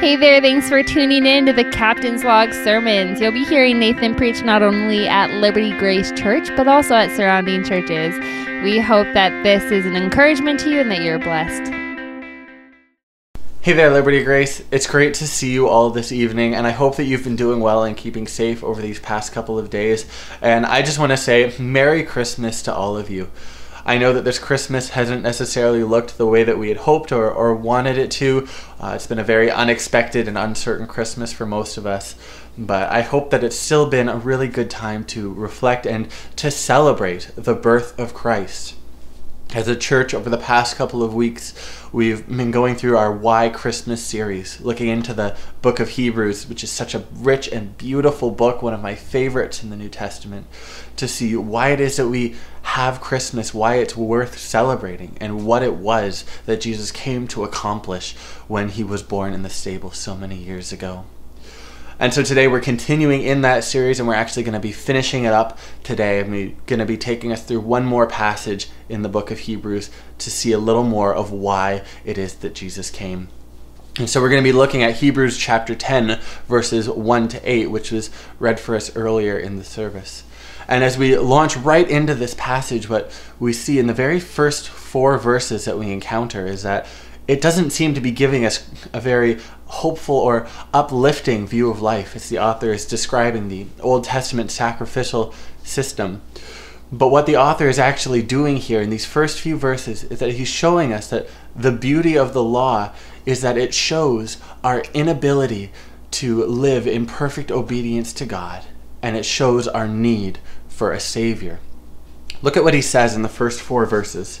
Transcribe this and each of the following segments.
Hey there, thanks for tuning in to the Captain's Log Sermons. You'll be hearing Nathan preach not only at Liberty Grace Church, but also at surrounding churches. We hope that this is an encouragement to you and that you're blessed. Hey there, Liberty Grace. It's great to see you all this evening, and I hope that you've been doing well and keeping safe over these past couple of days. And I just want to say Merry Christmas to all of you. I know that this Christmas hasn't necessarily looked the way that we had hoped or, or wanted it to. Uh, it's been a very unexpected and uncertain Christmas for most of us. But I hope that it's still been a really good time to reflect and to celebrate the birth of Christ. As a church, over the past couple of weeks, we've been going through our Why Christmas series, looking into the book of Hebrews, which is such a rich and beautiful book, one of my favorites in the New Testament, to see why it is that we have Christmas, why it's worth celebrating, and what it was that Jesus came to accomplish when he was born in the stable so many years ago. And so today we're continuing in that series and we're actually going to be finishing it up today. We're going to be taking us through one more passage in the book of Hebrews to see a little more of why it is that Jesus came. And so we're going to be looking at Hebrews chapter 10, verses 1 to 8, which was read for us earlier in the service. And as we launch right into this passage, what we see in the very first four verses that we encounter is that it doesn't seem to be giving us a very hopeful or uplifting view of life as the author is describing the Old Testament sacrificial system. But what the author is actually doing here in these first few verses is that he's showing us that the beauty of the law is that it shows our inability to live in perfect obedience to God, and it shows our need for a Savior. Look at what he says in the first four verses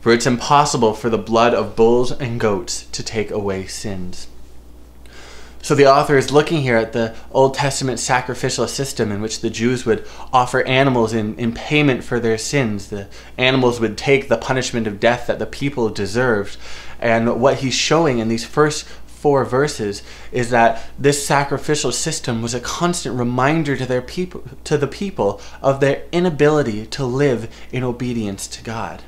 For it's impossible for the blood of bulls and goats to take away sins. So the author is looking here at the Old Testament sacrificial system in which the Jews would offer animals in, in payment for their sins. The animals would take the punishment of death that the people deserved. And what he's showing in these first four verses is that this sacrificial system was a constant reminder to their people to the people of their inability to live in obedience to God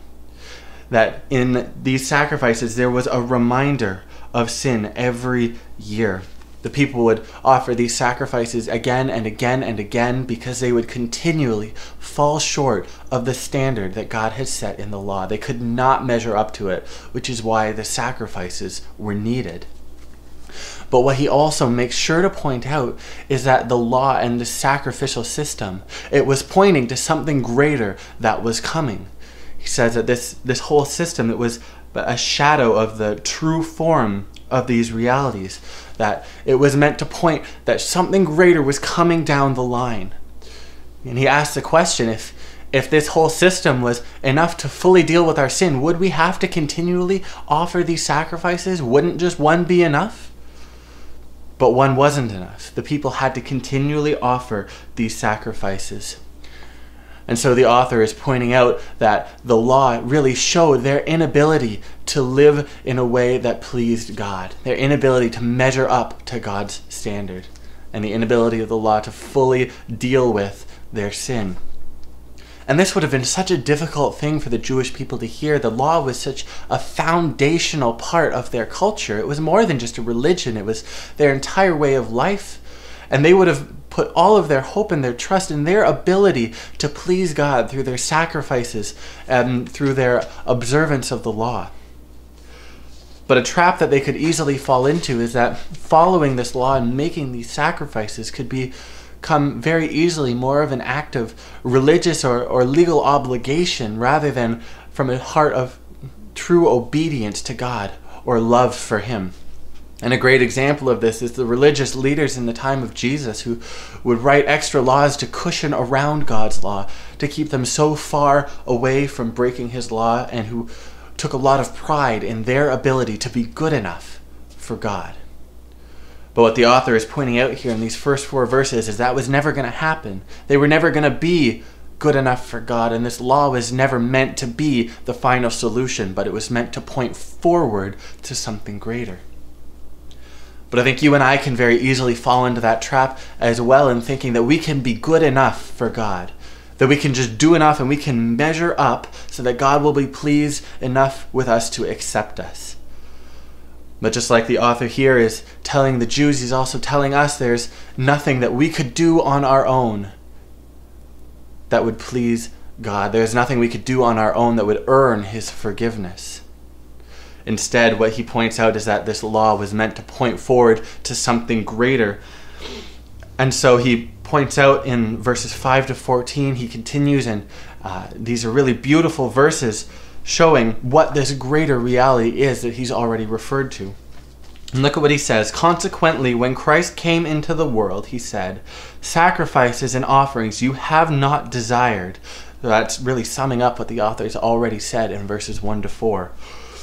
that in these sacrifices there was a reminder of sin every year. The people would offer these sacrifices again and again and again because they would continually fall short of the standard that God had set in the law. They could not measure up to it, which is why the sacrifices were needed. But what he also makes sure to point out is that the law and the sacrificial system, it was pointing to something greater that was coming he says that this, this whole system was a shadow of the true form of these realities that it was meant to point that something greater was coming down the line. And he asked the question if if this whole system was enough to fully deal with our sin would we have to continually offer these sacrifices? Wouldn't just one be enough? But one wasn't enough. The people had to continually offer these sacrifices and so the author is pointing out that the law really showed their inability to live in a way that pleased God, their inability to measure up to God's standard, and the inability of the law to fully deal with their sin. And this would have been such a difficult thing for the Jewish people to hear. The law was such a foundational part of their culture. It was more than just a religion, it was their entire way of life. And they would have put all of their hope and their trust in their ability to please God through their sacrifices and through their observance of the law. But a trap that they could easily fall into is that following this law and making these sacrifices could become very easily more of an act of religious or, or legal obligation rather than from a heart of true obedience to God or love for Him. And a great example of this is the religious leaders in the time of Jesus who would write extra laws to cushion around God's law, to keep them so far away from breaking his law, and who took a lot of pride in their ability to be good enough for God. But what the author is pointing out here in these first four verses is that was never going to happen. They were never going to be good enough for God, and this law was never meant to be the final solution, but it was meant to point forward to something greater. But I think you and I can very easily fall into that trap as well in thinking that we can be good enough for God. That we can just do enough and we can measure up so that God will be pleased enough with us to accept us. But just like the author here is telling the Jews, he's also telling us there's nothing that we could do on our own that would please God. There's nothing we could do on our own that would earn his forgiveness. Instead, what he points out is that this law was meant to point forward to something greater. And so he points out in verses 5 to 14, he continues, and uh, these are really beautiful verses showing what this greater reality is that he's already referred to. And look at what he says. Consequently, when Christ came into the world, he said, Sacrifices and offerings you have not desired. That's really summing up what the author has already said in verses 1 to 4.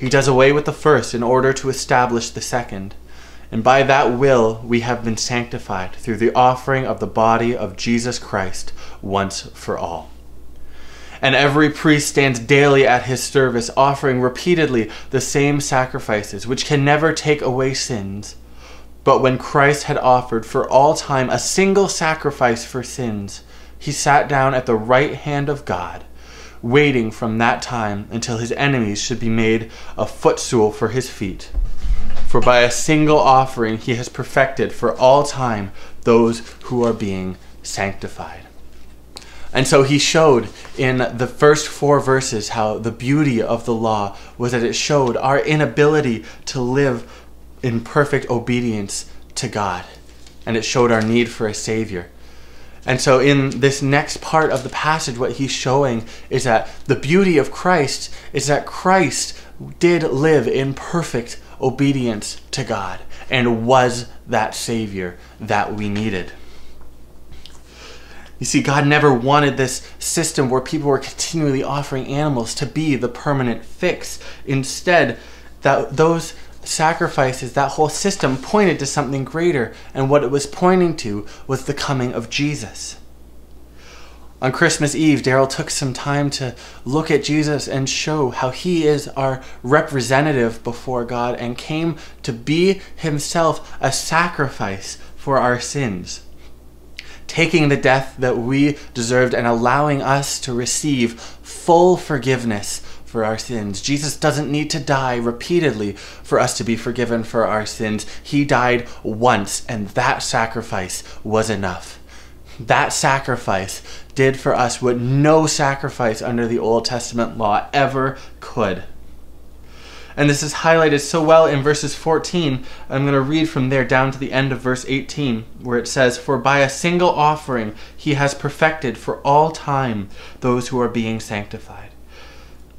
He does away with the first in order to establish the second. And by that will we have been sanctified through the offering of the body of Jesus Christ once for all and every priest stands daily at his service, offering repeatedly the same sacrifices, which can never take away sins. But when Christ had offered for all time a single sacrifice for sins, he sat down at the right hand of God, waiting from that time until his enemies should be made a footstool for his feet. For by a single offering he has perfected for all time those who are being sanctified. And so he showed in the first four verses how the beauty of the law was that it showed our inability to live in perfect obedience to God. And it showed our need for a Savior. And so, in this next part of the passage, what he's showing is that the beauty of Christ is that Christ did live in perfect obedience to God and was that Savior that we needed. You see, God never wanted this system where people were continually offering animals to be the permanent fix. Instead, that those sacrifices, that whole system pointed to something greater, and what it was pointing to was the coming of Jesus. On Christmas Eve, Daryl took some time to look at Jesus and show how he is our representative before God and came to be himself a sacrifice for our sins taking the death that we deserved and allowing us to receive full forgiveness for our sins. Jesus doesn't need to die repeatedly for us to be forgiven for our sins. He died once, and that sacrifice was enough. That sacrifice did for us what no sacrifice under the Old Testament law ever could. And this is highlighted so well in verses 14. I'm going to read from there down to the end of verse 18, where it says, For by a single offering he has perfected for all time those who are being sanctified.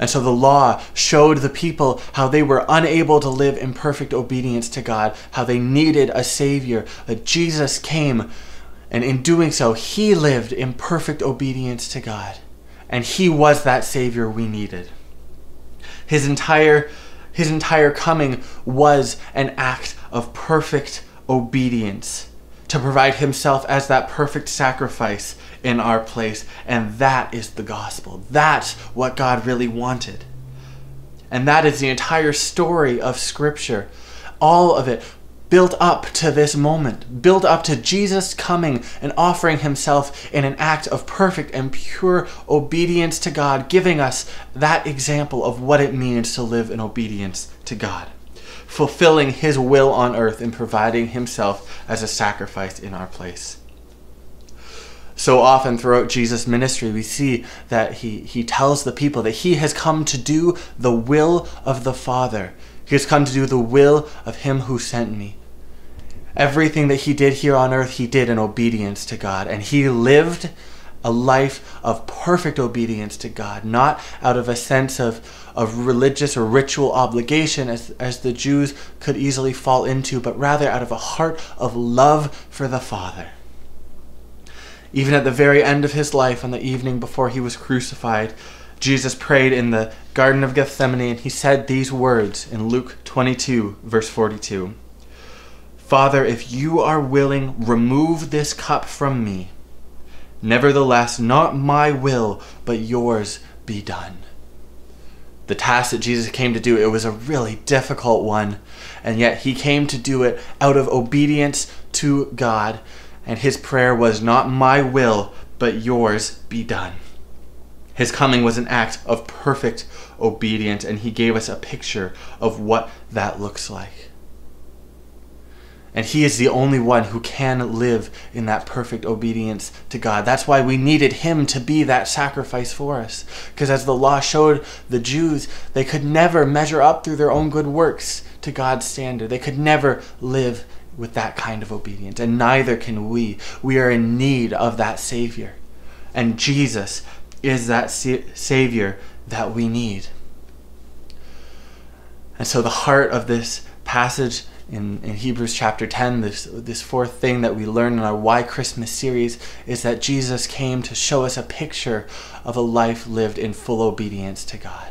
And so the law showed the people how they were unable to live in perfect obedience to God, how they needed a Savior, that Jesus came, and in doing so, He lived in perfect obedience to God. And He was that Savior we needed. His entire his entire coming was an act of perfect obedience to provide himself as that perfect sacrifice in our place. And that is the gospel. That's what God really wanted. And that is the entire story of Scripture. All of it built up to this moment, built up to Jesus coming and offering himself in an act of perfect and pure obedience to God, giving us that example of what it means to live in obedience to God, fulfilling his will on earth and providing himself as a sacrifice in our place. So often throughout Jesus' ministry, we see that he, he tells the people that he has come to do the will of the Father. He has come to do the will of him who sent me. Everything that he did here on earth, he did in obedience to God. And he lived a life of perfect obedience to God, not out of a sense of, of religious or ritual obligation as, as the Jews could easily fall into, but rather out of a heart of love for the Father. Even at the very end of his life, on the evening before he was crucified, Jesus prayed in the Garden of Gethsemane and he said these words in Luke 22, verse 42. Father, if you are willing, remove this cup from me. Nevertheless, not my will, but yours be done. The task that Jesus came to do, it was a really difficult one, and yet he came to do it out of obedience to God, and his prayer was, Not my will, but yours be done. His coming was an act of perfect obedience, and he gave us a picture of what that looks like. And he is the only one who can live in that perfect obedience to God. That's why we needed him to be that sacrifice for us. Because as the law showed the Jews, they could never measure up through their own good works to God's standard. They could never live with that kind of obedience. And neither can we. We are in need of that Savior. And Jesus is that Savior that we need. And so the heart of this passage in, in Hebrews chapter 10, this, this fourth thing that we learn in our Why Christmas series is that Jesus came to show us a picture of a life lived in full obedience to God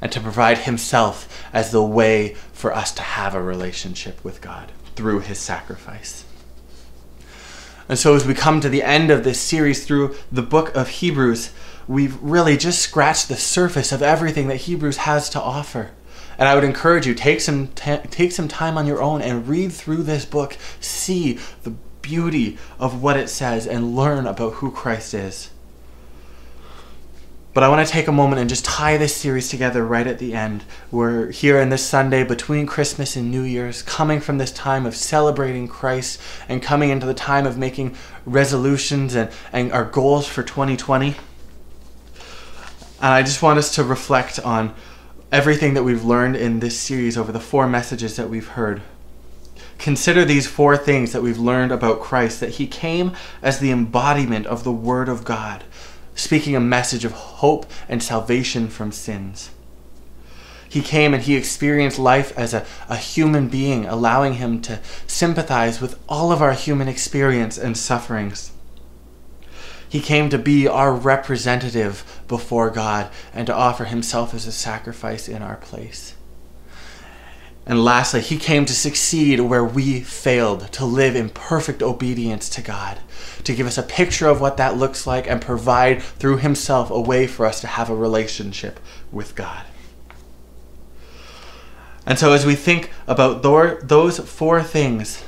and to provide Himself as the way for us to have a relationship with God through His sacrifice. And so, as we come to the end of this series through the book of Hebrews, we've really just scratched the surface of everything that Hebrews has to offer. And I would encourage you take some t- take some time on your own and read through this book, see the beauty of what it says and learn about who Christ is. But I want to take a moment and just tie this series together right at the end. We're here in this Sunday between Christmas and New Year's, coming from this time of celebrating Christ and coming into the time of making resolutions and, and our goals for 2020. And I just want us to reflect on everything that we've learned in this series over the four messages that we've heard. Consider these four things that we've learned about Christ that he came as the embodiment of the Word of God, speaking a message of hope and salvation from sins. He came and he experienced life as a, a human being, allowing him to sympathize with all of our human experience and sufferings. He came to be our representative before God and to offer himself as a sacrifice in our place. And lastly, he came to succeed where we failed, to live in perfect obedience to God, to give us a picture of what that looks like and provide through himself a way for us to have a relationship with God. And so, as we think about those four things,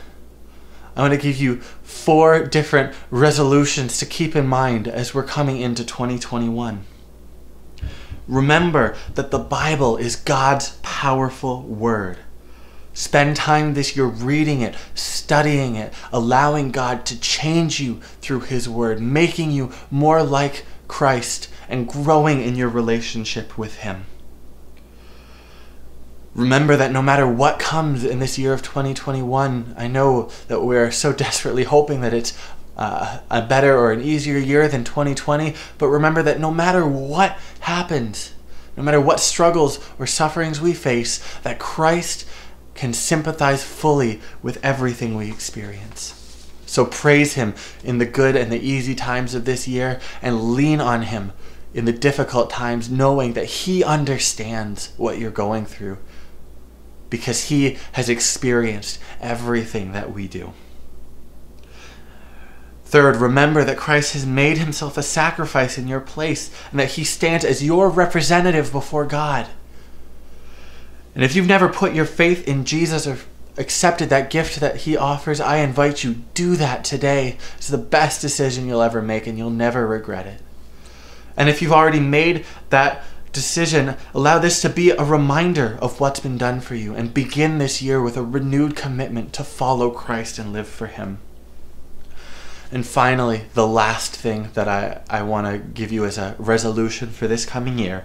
I want to give you four different resolutions to keep in mind as we're coming into 2021. Remember that the Bible is God's powerful word. Spend time this year reading it, studying it, allowing God to change you through His Word, making you more like Christ, and growing in your relationship with Him. Remember that no matter what comes in this year of 2021, I know that we're so desperately hoping that it's uh, a better or an easier year than 2020, but remember that no matter what happens, no matter what struggles or sufferings we face, that Christ can sympathize fully with everything we experience. So praise Him in the good and the easy times of this year and lean on Him in the difficult times, knowing that He understands what you're going through because he has experienced everything that we do. Third, remember that Christ has made himself a sacrifice in your place and that he stands as your representative before God. And if you've never put your faith in Jesus or, accepted that gift that He offers, I invite you, do that today. It's the best decision you'll ever make, and you'll never regret it. And if you've already made that decision, allow this to be a reminder of what's been done for you, and begin this year with a renewed commitment to follow Christ and live for Him. And finally, the last thing that I, I want to give you as a resolution for this coming year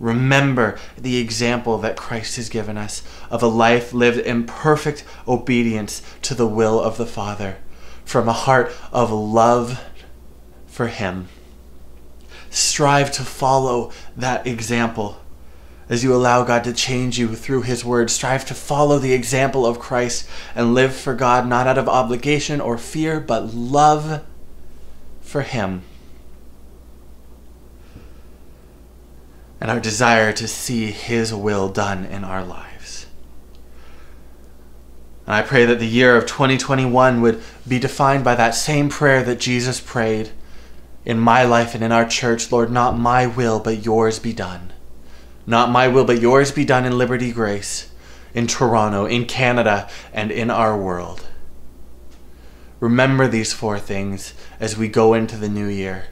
Remember the example that Christ has given us of a life lived in perfect obedience to the will of the Father from a heart of love for Him. Strive to follow that example as you allow God to change you through His Word. Strive to follow the example of Christ and live for God not out of obligation or fear, but love for Him. and our desire to see His will done in our lives. And I pray that the year of 2021 would be defined by that same prayer that Jesus prayed in my life and in our church Lord, not my will, but yours be done. Not my will, but yours be done in Liberty Grace, in Toronto, in Canada, and in our world. Remember these four things as we go into the new year.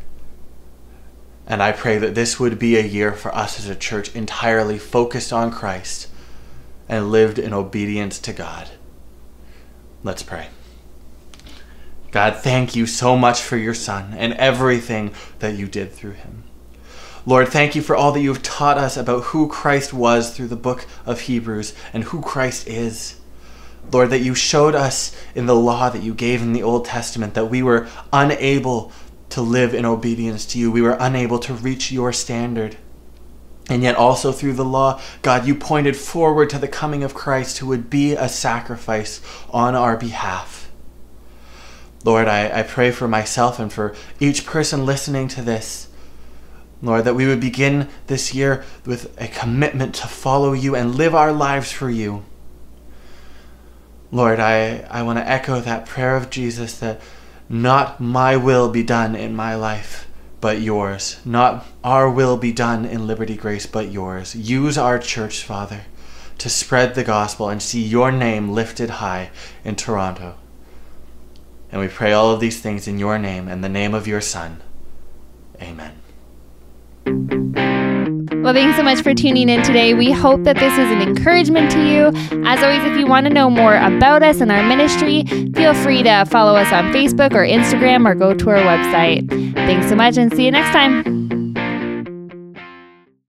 And I pray that this would be a year for us as a church entirely focused on Christ and lived in obedience to God. Let's pray. God, thank you so much for your Son and everything that you did through him. Lord, thank you for all that you have taught us about who Christ was through the book of Hebrews and who Christ is. Lord, that you showed us in the law that you gave in the Old Testament that we were unable to live in obedience to you. We were unable to reach your standard. And yet, also through the law, God, you pointed forward to the coming of Christ who would be a sacrifice on our behalf. Lord, I, I pray for myself and for each person listening to this. Lord, that we would begin this year with a commitment to follow you and live our lives for you. Lord, I, I want to echo that prayer of Jesus that not my will be done in my life, but yours. Not our will be done in Liberty Grace, but yours. Use our church, Father, to spread the gospel and see your name lifted high in Toronto. And we pray all of these things in your name and the name of your Son. Amen. Well, thanks so much for tuning in today. We hope that this is an encouragement to you. As always, if you want to know more about us and our ministry, feel free to follow us on Facebook or Instagram or go to our website. Thanks so much and see you next time.